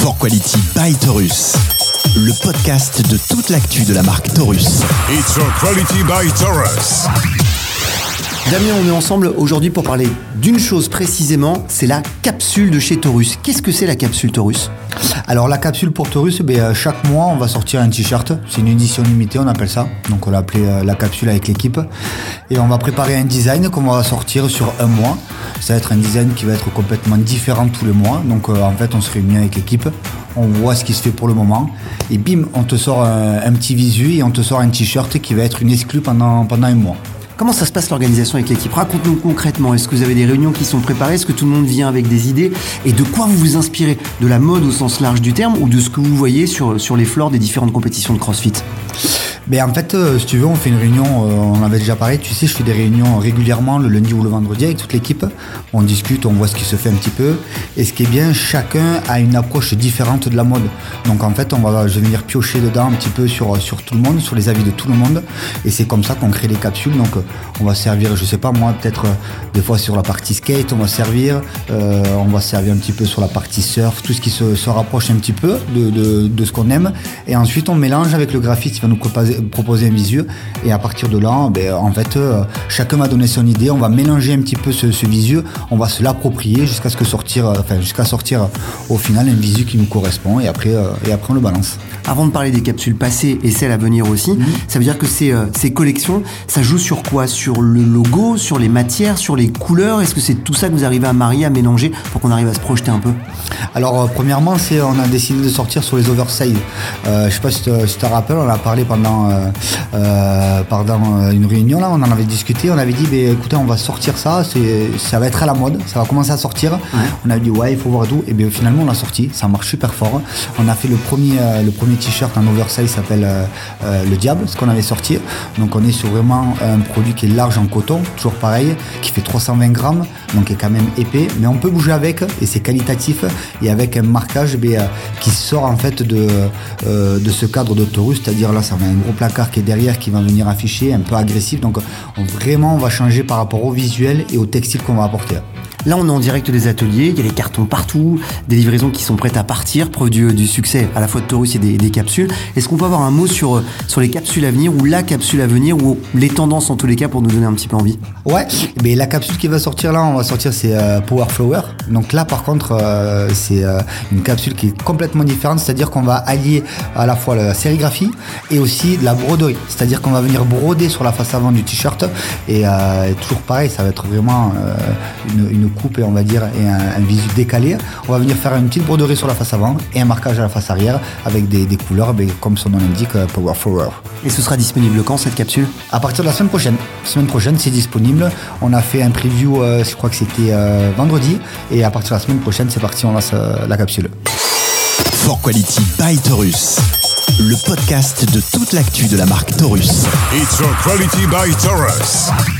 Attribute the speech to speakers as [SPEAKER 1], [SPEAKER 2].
[SPEAKER 1] For Quality by Taurus, le podcast de toute l'actu de la marque Taurus.
[SPEAKER 2] It's For Quality by Taurus.
[SPEAKER 3] Damien, on est ensemble aujourd'hui pour parler d'une chose précisément, c'est la capsule de chez Taurus. Qu'est-ce que c'est la capsule Taurus?
[SPEAKER 4] Alors la capsule pour Taurus, bien, chaque mois on va sortir un t-shirt. C'est une édition limitée, on appelle ça. Donc on l'a appelé euh, la capsule avec l'équipe. Et on va préparer un design qu'on va sortir sur un mois. Ça va être un design qui va être complètement différent tous les mois. Donc euh, en fait on se réunit avec l'équipe, on voit ce qui se fait pour le moment. Et bim, on te sort un, un petit visu et on te sort un t-shirt qui va être une exclue pendant, pendant un mois.
[SPEAKER 3] Comment ça se passe l'organisation avec l'équipe? Raconte-nous concrètement. Est-ce que vous avez des réunions qui sont préparées? Est-ce que tout le monde vient avec des idées? Et de quoi vous vous inspirez? De la mode au sens large du terme ou de ce que vous voyez sur, sur les floors des différentes compétitions de CrossFit?
[SPEAKER 4] Ben en fait, euh, si tu veux, on fait une réunion, euh, on avait déjà parlé, tu sais, je fais des réunions régulièrement le lundi ou le vendredi avec toute l'équipe. On discute, on voit ce qui se fait un petit peu. Et ce qui est bien, chacun a une approche différente de la mode. Donc en fait, on va je vais venir piocher dedans un petit peu sur, sur tout le monde, sur les avis de tout le monde. Et c'est comme ça qu'on crée les capsules. Donc euh, on va servir, je sais pas moi, peut-être des fois sur la partie skate, on va servir, euh, on va servir un petit peu sur la partie surf, tout ce qui se, se rapproche un petit peu de, de, de ce qu'on aime. Et ensuite, on mélange avec le graphiste qui va nous proposer, proposer un visu. Et à partir de là, ben, en fait, euh, chacun va donner son idée. On va mélanger un petit peu ce, ce visu. On va se l'approprier jusqu'à ce que sortir, euh, enfin, jusqu'à sortir euh, au final un visu qui nous correspond. Et après, euh, et après on le balance.
[SPEAKER 3] Avant de parler des capsules passées et celles à venir aussi, ça veut dire que ces, ces collections, ça joue sur quoi? Sur le logo, sur les matières, sur les couleurs? Est-ce que c'est tout ça que vous arrivez à marier, à mélanger pour qu'on arrive à se projeter un peu?
[SPEAKER 4] Alors, euh, premièrement, c'est on a décidé de sortir sur les oversize. Euh, je sais pas si tu si te rappelles, on en a parlé pendant, euh, pendant une réunion, là, on en avait discuté. On avait dit, ben, écoutez, on va sortir ça, c'est- ça va être à la mode, ça va commencer à sortir. On avait dit, ouais, il faut voir d'où. Et bien finalement, on l'a sorti, ça marche super fort. On a fait le premier, le premier t-shirt en oversize, s'appelle le Diable, ce qu'on avait sorti. Donc, on est sur vraiment un produit qui est large en coton, toujours pareil, qui fait 320 grammes, donc est quand même épais, mais on peut bouger avec et c'est qualitatif et avec un marquage euh, qui sort en fait de, euh, de ce cadre Taurus, c'est-à-dire là, ça va un gros placard qui est derrière qui va venir afficher, un peu agressif. Donc, on- vraiment, on va changer par rapport au visuel et au textile qu'on va apporter.
[SPEAKER 3] Là, on est en direct des ateliers, il y a les cartons partout, des livraisons qui sont prêtes à partir, preuve du, du succès à la fois de Taurus et des, des capsules. Est-ce qu'on peut avoir un mot sur, euh, sur les capsules à venir ou la capsule à venir ou les tendances en tous les cas pour nous donner un petit peu envie?
[SPEAKER 4] Ouais, mais la capsule qui va sortir là, on va sortir c'est euh, Power Flower. Donc là par contre euh, c'est euh, une capsule qui est complètement différente, c'est-à-dire qu'on va allier à la fois la sérigraphie et aussi la broderie. C'est-à-dire qu'on va venir broder sur la face avant du t-shirt et, euh, toujours pareil, ça va être vraiment euh, une, une coupe et on va dire et un, un visu décalé. On va venir faire une petite broderie sur la face avant et un marquage à la face arrière avec des, des couleurs, ben, comme son nom l'indique, euh, Power Flower.
[SPEAKER 3] Et ce sera disponible quand cette capsule?
[SPEAKER 4] À partir de la semaine prochaine. Semaine prochaine, c'est disponible. On a fait un preview, euh, je crois que c'était euh, vendredi. Et à partir de la semaine prochaine, c'est parti, on lance euh, la capsule.
[SPEAKER 1] For Quality by Taurus, le podcast de toute l'actu de la marque Taurus.
[SPEAKER 2] It's For Quality by Taurus.